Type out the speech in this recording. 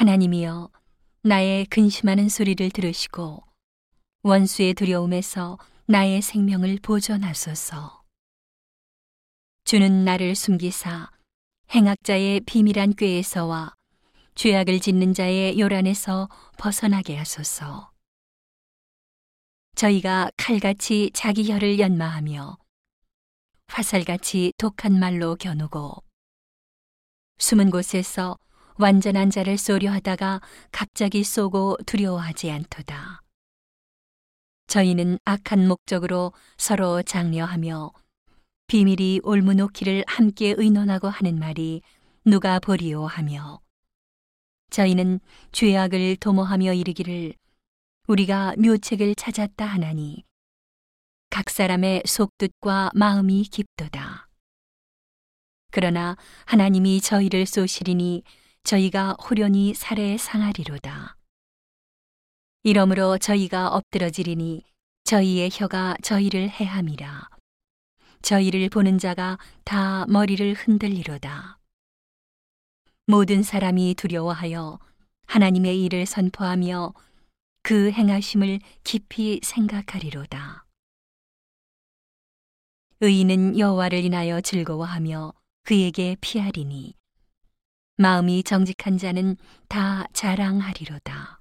하나님이여 나의 근심하는 소리를 들으시고 원수의 두려움에서 나의 생명을 보존하소서. 주는 나를 숨기사 행악자의 비밀한 꾀에서와 죄악을 짓는 자의 요란에서 벗어나게 하소서. 저희가 칼같이 자기 혀를 연마하며 화살같이 독한 말로 겨누고 숨은 곳에서 완전한 자를 쏘려 하다가 갑자기 쏘고 두려워하지 않도다. 저희는 악한 목적으로 서로 장려하며 비밀이 올무놓기를 함께 의논하고 하는 말이 누가 보리오 하며 저희는 죄악을 도모하며 이르기를 우리가 묘책을 찾았다 하나니 각 사람의 속뜻과 마음이 깊도다. 그러나 하나님이 저희를 쏘시리니 저희가 호련히 살해 상하리로다. 이러므로 저희가 엎드러지리니 저희의 혀가 저희를 해함이라. 저희를 보는 자가 다 머리를 흔들리로다. 모든 사람이 두려워하여 하나님의 일을 선포하며 그 행하심을 깊이 생각하리로다. 의인은 여호와를 인하여 즐거워하며 그에게 피하리니 마음이 정직한 자는 다 자랑하리로다.